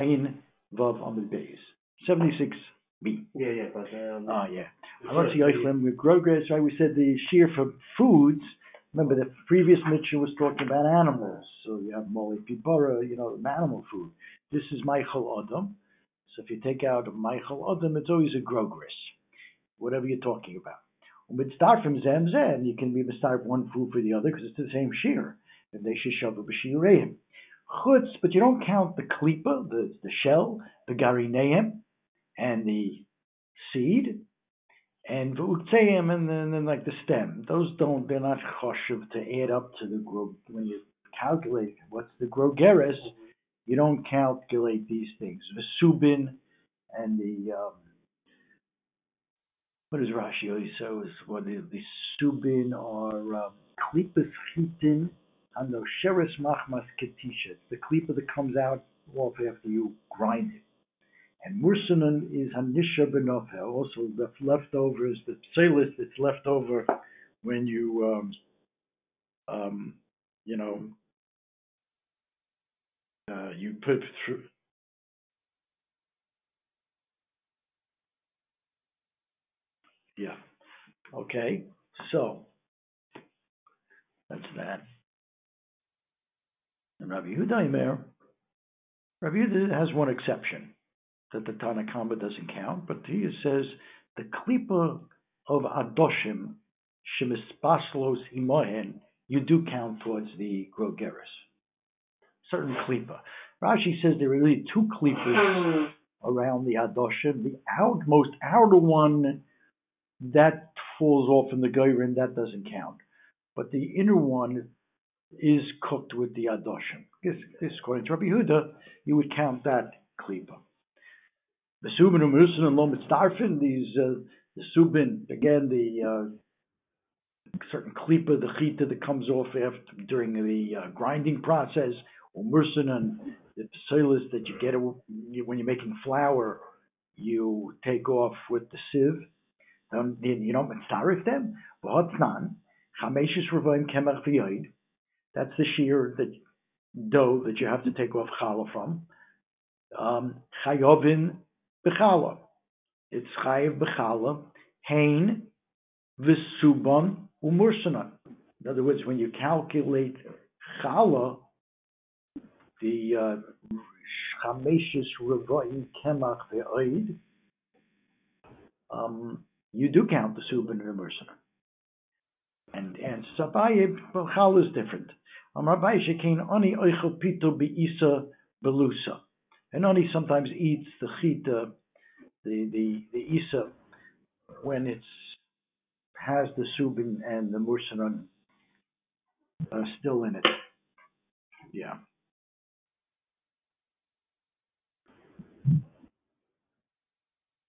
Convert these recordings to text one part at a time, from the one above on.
Ein Vav Amid Beis. 76b. Yeah, yeah, but um, Ah, yeah. the I want to see first- Eichlim with Grogres, right? We said the shear for foods. Remember, the previous Mitchell was talking about animals. So you have Molly Pibara, you know, animal food. This is Michael Adam. So if you take out Michael Adam, it's always a Grogres, whatever you're talking about. But start from Zem Zem, you can even start one food for the other because it's the same shear. And they should shove a b'shiureim. Chutz, but you don't count the klipa, the, the shell, the garineim, and the seed, and v'ukteim, and then, then like the stem. Those don't, they're not choshev to add up to the gro. When you calculate what's the grogeres, you don't calculate these things. Vesubin and the um, what is Rashi so is what is the subin or um, klipas chitin and the sheres machmas ketisha. The klipa that comes out off after you grind it. And mursanon is hanisha benofe. Also, the leftovers, the psalis that's left over when you, um, um, you know, uh, you put through. Yeah. Okay. So that's that. And Rabbi Yehuda Imer, Rabbi Yehuda has one exception that the Tanakhama doesn't count, but he says the klipa of Adoshim shemispaslos imohen you do count towards the grogeris. Certain klipa. Rashi says there are really two klipas hmm. around the Adoshim. The out, most outer one that falls off in the Geirin, that doesn't count. But the inner one is cooked with the Adoshim. This, this according to Rabbi Huda, you would count that klipa. The Subin and Musin and Lomit Starfin, these, uh, the Subin, again, the uh, certain klipa, the chita that comes off after during the uh, grinding process, or Musin and the psilis that you get when you're making flour, you take off with the sieve. Um, you don't mitzarif them. V'hotznan, chameshes revoim kemach v'yoid. That's the shear, the dough that you have to take off challah from. Um, chayovin b'challah. It's chayiv b'challah. Hain v'suban umursanan. In other words, when you calculate challah, the uh, chameshes revoim kemach v'yoid, um, you do count the subin and mercenary. And and Sabaye Chal is different. Rabbi Shekin Ani Oichel Pito Beisa Belusa. And Ani sometimes eats the chita, the the the isa, when it's has the subin and the mursaran uh, still in it. Yeah.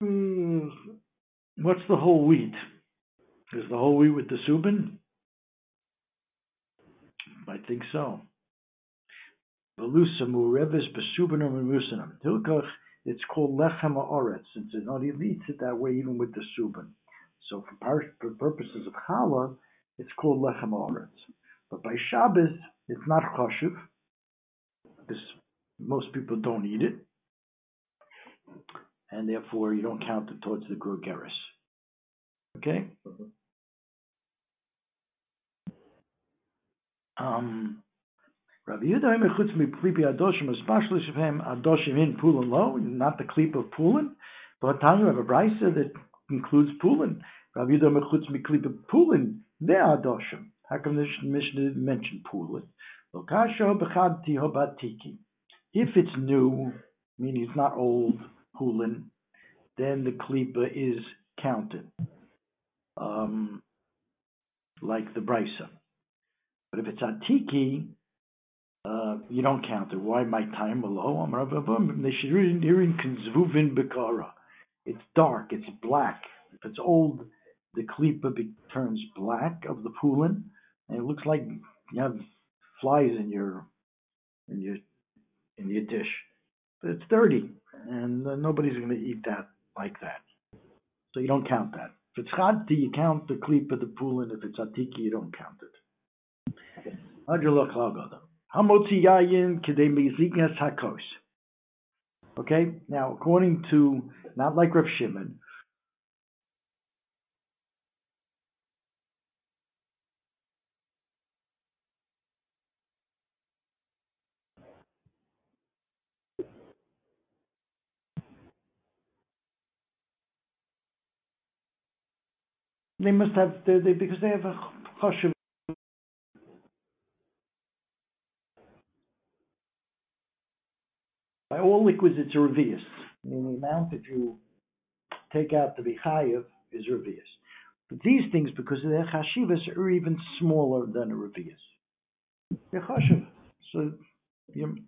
Hmm. What's the whole wheat? Is the whole wheat with the subin? I think so. It's called lechem haaretz, since it not even eats it that way, even with the subin. So for, for purposes of challah, it's called lechem haaretz. But by Shabbos, it's not chashuv, because most people don't eat it, and therefore you don't count it towards the grogeris. Okay? Mm-hmm. Um, Rabbi Yehuda Omer chutz miklipi adoshim, especially shevhem adoshim in pulin lo, not the klip of pulin, but Tanya have a brisa that includes pulin. Rabbi Yehuda Omer chutz miklipi pulin, they adoshim. How come this Mishnah didn't mention pulin? Lokasho b'chad tiho batiki. If it's new, meaning it's not old, pulin, then the klipa is counted um, like the brisa. But if it's atiki, uh, you don't count it. Why my time below? It's dark. It's black. If it's old, the klipa turns black of the pulin, and it looks like you have flies in your in your in your dish. But it's dirty, and uh, nobody's going to eat that like that. So you don't count that. If it's chadti, you count the klip of the and if it's atiki, you don't count it. Hamotzi yayin kedei mezikas hakos. Okay, now according to, not like Rav Shimon, they must have, they, they, because they have a chashuv. By all liquids, it's a. I mean, the amount that you take out to be chayiv is revius. But these things, because of their chashivas, are even smaller than a revius. Chashuv. So,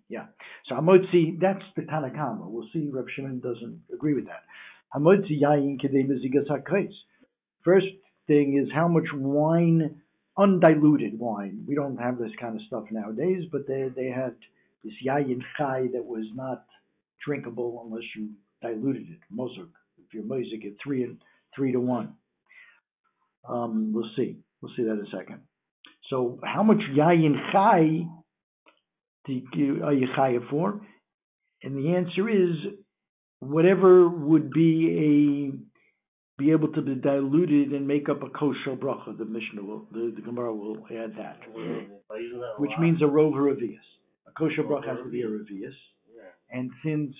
yeah. So Hamotzi, that's the Tanakama. We'll see Reb Shimon doesn't agree with that. Hamotzi yayin. First thing is how much wine, undiluted wine. We don't have this kind of stuff nowadays, but they they had this yayin chai that was not drinkable unless you diluted it. Mosuk, if you're mosik, at three and three to one. Um, we'll see. We'll see that in a second. So how much yayin chai are you chai for? And the answer is whatever would be a be able to be diluted and make up a kosher bracha. The Mishnah will, the, the Gemara will add that, which means a rov revius. Kosher bracha has to be a revius, and since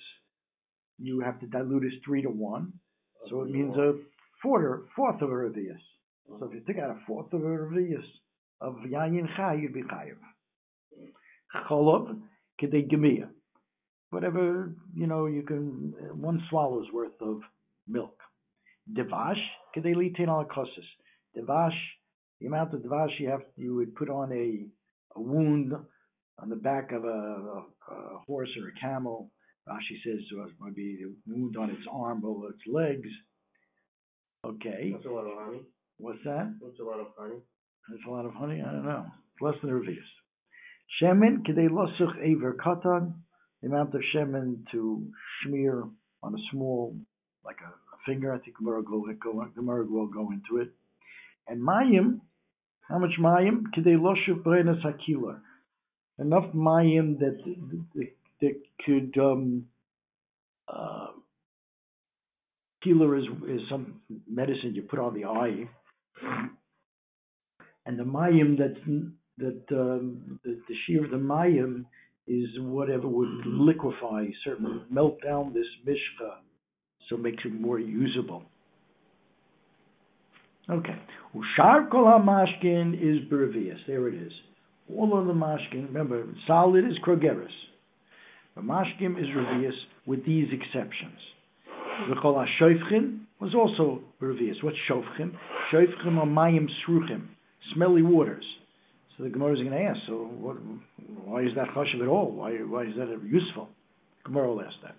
you have to dilute it three to one, so it means a fourth fourth of a revius. So if you take out a fourth of a revius of yayin chai, you'd be chayiv. Cholov kedei gemia, whatever you know, you can one swallow's worth of milk. Devash, kedei litin al. Devash, the amount of devash you have, you would put on a, a wound on the back of a, a, a horse or a camel. Uh, Rashi says uh, it might be a wound on its arm or its legs. Okay. That's a lot of honey. What's that? That's a lot of honey. That's a lot of honey. I don't know. It's less than a revius. Shemen kedei losuch aver katan. The amount of shemen to smear on a small, like a finger. I think Gemara will go, Gemara will go into it. And mayim, how much mayim? Kidei loshuv brenas hakila. Enough mayim that, that, that could, um, uh, killer is, is some medicine you put on the eye. And the mayim that, that, um, the, the of the mayim is whatever would liquefy, certainly melt down this mishka so makes it more usable. Okay. Ushar kol mashkin is brevius. There it is. All of the mashkin, remember, solid is krogeris. The mashkim is revius with these exceptions. The kol shofchin was also revius. What's shofchim? Shofchim are mayim sruchim, smelly waters. So the Gemara is going to ask, so what, why is that chashiv at all? Why, why is that useful? Gemara will ask that.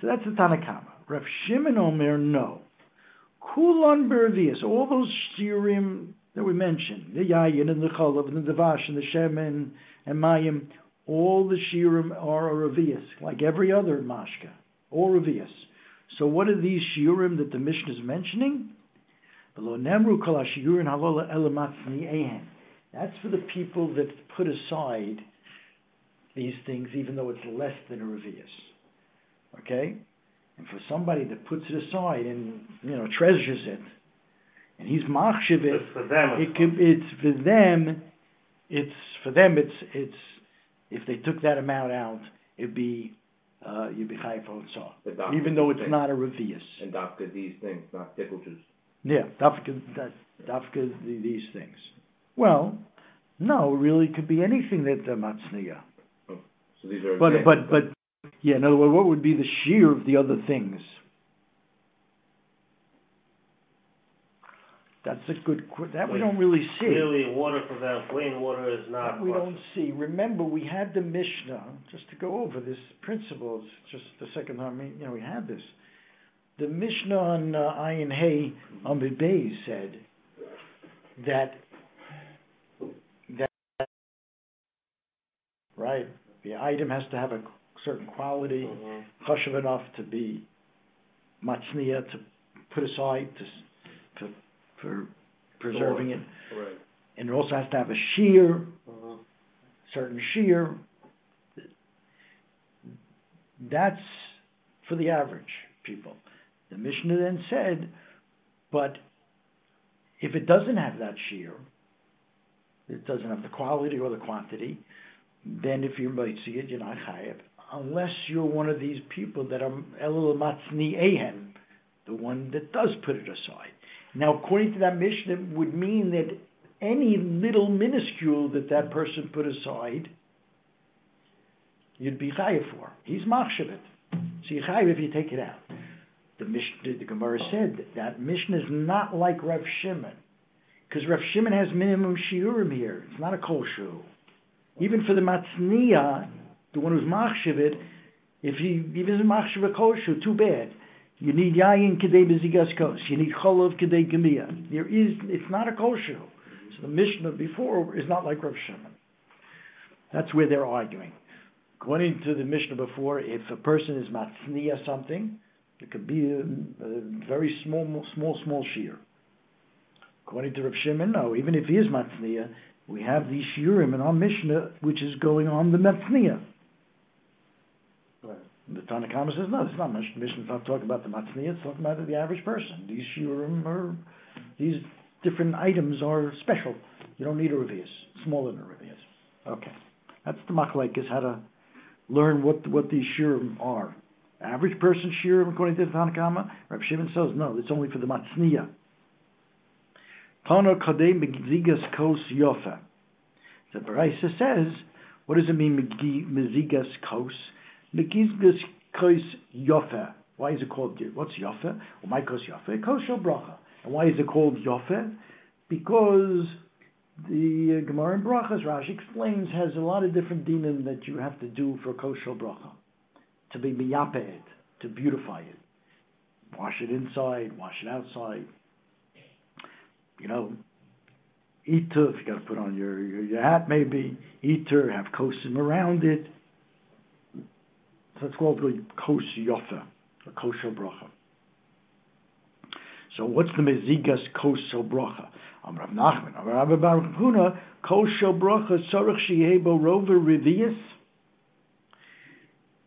So that's the Tanakama. Rav Shimon Omer, no. Kulon Bervius, all those shirim that we mentioned, the Yayin and the Cholav and the Devash and the Shemin and Mayim, all the shirim are Revius, like every other mashka, all Revius. So what are these shirim that the Mishnah is mentioning? That's for the people that put aside these things, even though it's less than a Revius. Okay? And for somebody that puts it aside and you know treasures it, and he's machshiv it, It's for them. it can, it's for them. It's for them. It's it's if they took that amount out, it'd be uh, you'd be chayv The doctor even though it's thing. not a revius. And dafka these things, not juice. Yeah, dafka that dafka the- these things. Well, no, really, it could be anything that's a matzniya. So these are. But examples. but but yeah, in other words, what would be the shear of the other things? That's a good. qu- That we don't really see. Clearly, water for them, plain water is not. That we don't see. Remember, we had the Mishnah just to go over this principle. It's just the second time we- you know we had this. The Mishnah on uh, Ayin Hay Amid Beis said that that right the item has to have a certain quality, Mhm. chashav enough to be matzniya to put aside to, s- for preserving it, Right. and it also has to have a shear Mhm. certain shear. That's for the average people. The Mishnah then said, but if it doesn't have that shear, it doesn't have the quality or the quantity, then if you might see it, you're not chayev. Unless you're one of these people that are elul matzni ehen, the one that does put it aside. Now, according to that Mishnah, would mean that any little minuscule that that person put aside, you'd be chayev for. He's machshavit. So you're chayev if you take it out. The Mishnah, the Gemara said that, that Mishnah is not like Rav Shimon, because Rav Shimon has minimum shiurim here. It's not a kol shu. Even for the matzniya, the one who's machshavit, if he even machshavit kol shu, too bad. You need yayin kedei bezigas kos. You need cholov kedei gemia. There is, it's not a kol. So the Mishnah before is not like Rav Shimon. That's where they're arguing. According to the Mishnah before, if a person is matzniya something, it could be a, a very small, small, small shear. According to Rav Shimon, no. Even if he is matzniya, we have these shiurim in our Mishnah, which is going on the matzniya. The Tanakhama says, no, it's not Mishnah. Mishnah's not talking about the matzniya, it's talking about the average person. These shiurim are, these different items are special. You don't need a revius, smaller than a revius. Okay. That's the machlekes, how to learn what, what these shiurim are. Average person shiurim, according to the Tanakhama, Rav Shimon says, no, it's only for the matzniya. Tana kadei mezigas kos yofa. The Baraisa says, what does it mean mezigas kos? Yofa. Why is it called, what's yofa? Well, my kos yofa, kos shel bracha. And why is it called yofa? Because the Gemara in Brachas, Rashi explains, has a lot of different dinim that you have to do for kosher bracha. To be miyapeh to beautify it. Wash it inside, wash it outside you know, eater, if you got to put on your, your, your hat maybe, eater, have kosim around it. It's called really kos yofa, or kosher bracha. So what's the mezigas kosher bracha? Am Rav Nachman, Am Rabbi Baruch Huna, kosher bracha tzorich shehebo rover revius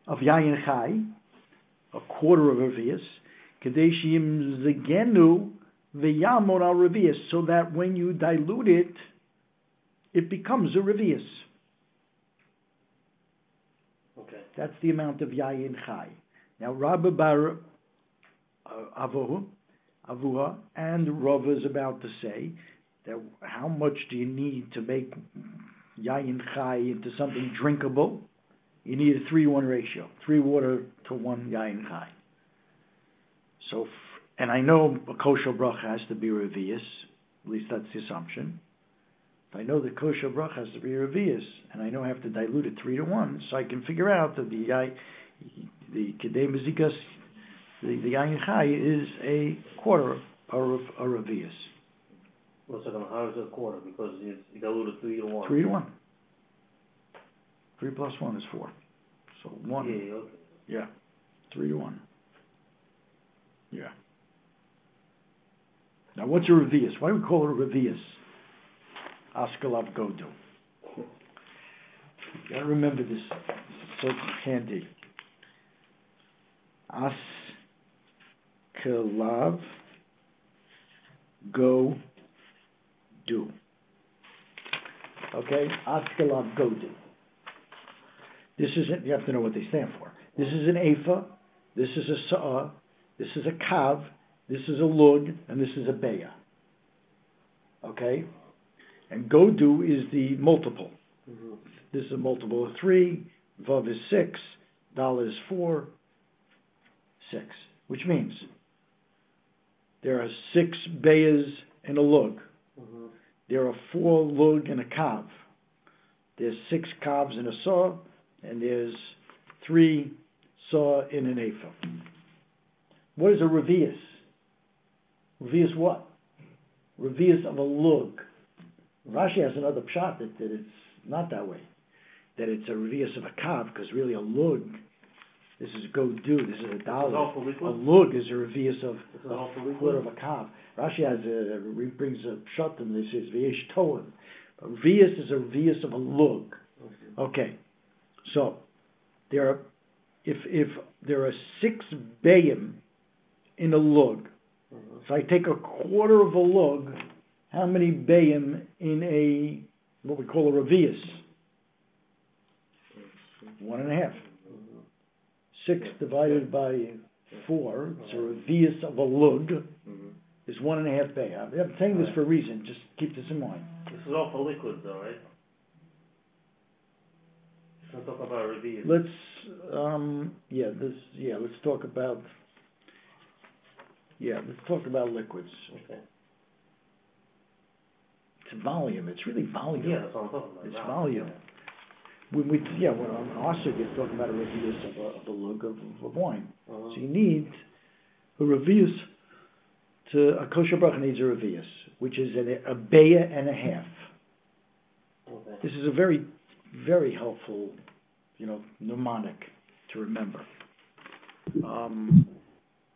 of yayin chai, a quarter of a revius, kadeshim zegenu v'yamor al revius, so that when you dilute it, it becomes a revius. Okay. That's the amount of yayin chai. Now, Rabbi Bar uh, Avuha, and Rav is about to say that how much do you need to make yayin chai into something drinkable? You need a three one ratio, three water to one yayin chai. So and I know a kosher bracha has to be revius, at least that's the assumption. If I know the kosher bracha has to be revius, and I know I have to dilute it three to one, so I can figure out that the the kedei mezikas, the the yayin chai is a quarter of a revius. What's it, how is it a quarter? Because it's diluted three to one. Three to one. Three plus one is four. So one. Yeah, okay. Yeah. Three to one. Yeah. Now, what's a revius? Why do we call it a revius? Askalav Godu. Gotta remember this. So handy. Askalav go do. Okay? Askalav go do. This isn't, you have to know what they stand for. This is an Afa, this is a Sa'ah, this is a Kav, this is a lug, and this is a beya. Okay? And godu is the multiple. Mhm. This is a multiple of three, vav is six, dal is four, six. Which means there are six beyas in a lug. Mhm. There are four lug and a kav. There's six kavs in a saw, and there's three saw in an aphel. What is a revius? Revius what? Revius of a lug. Rashi has another pshat that, that it's not that way. That it's a revius of a kav, because really a lug, this is go do, this is a dollar. A lug is a revius of This is all for a quarter of a kav. Rashi has a, he brings a pshat and he says v'yesh toim. But revius is a revius of a lug. Okay. Okay, so there are if, if there are six bayim in a lug, Mhm. so I take a quarter of a lug, how many bayim in a, what we call a revius? One and a half. Six divided by four, it's a revius of a lug, is one and a half bay. I'm saying this for a reason, just keep this in mind. This is all for liquids though, right? Let's talk about reviews. Let's, um, yeah, this, yeah, let's talk about, yeah, let's talk about liquids. Okay. It's volume, it's really volume. Yeah, that's what I'm talking about. It's volume. When we, yeah, when on Oscar, you're talking about a revius of a, of a lug of, of wine. Uh-huh. So you need a revius to, a kosher bracha needs a revius, which is a, a baya and a half. Okay. This is a very, very helpful, you know, mnemonic to remember. Um,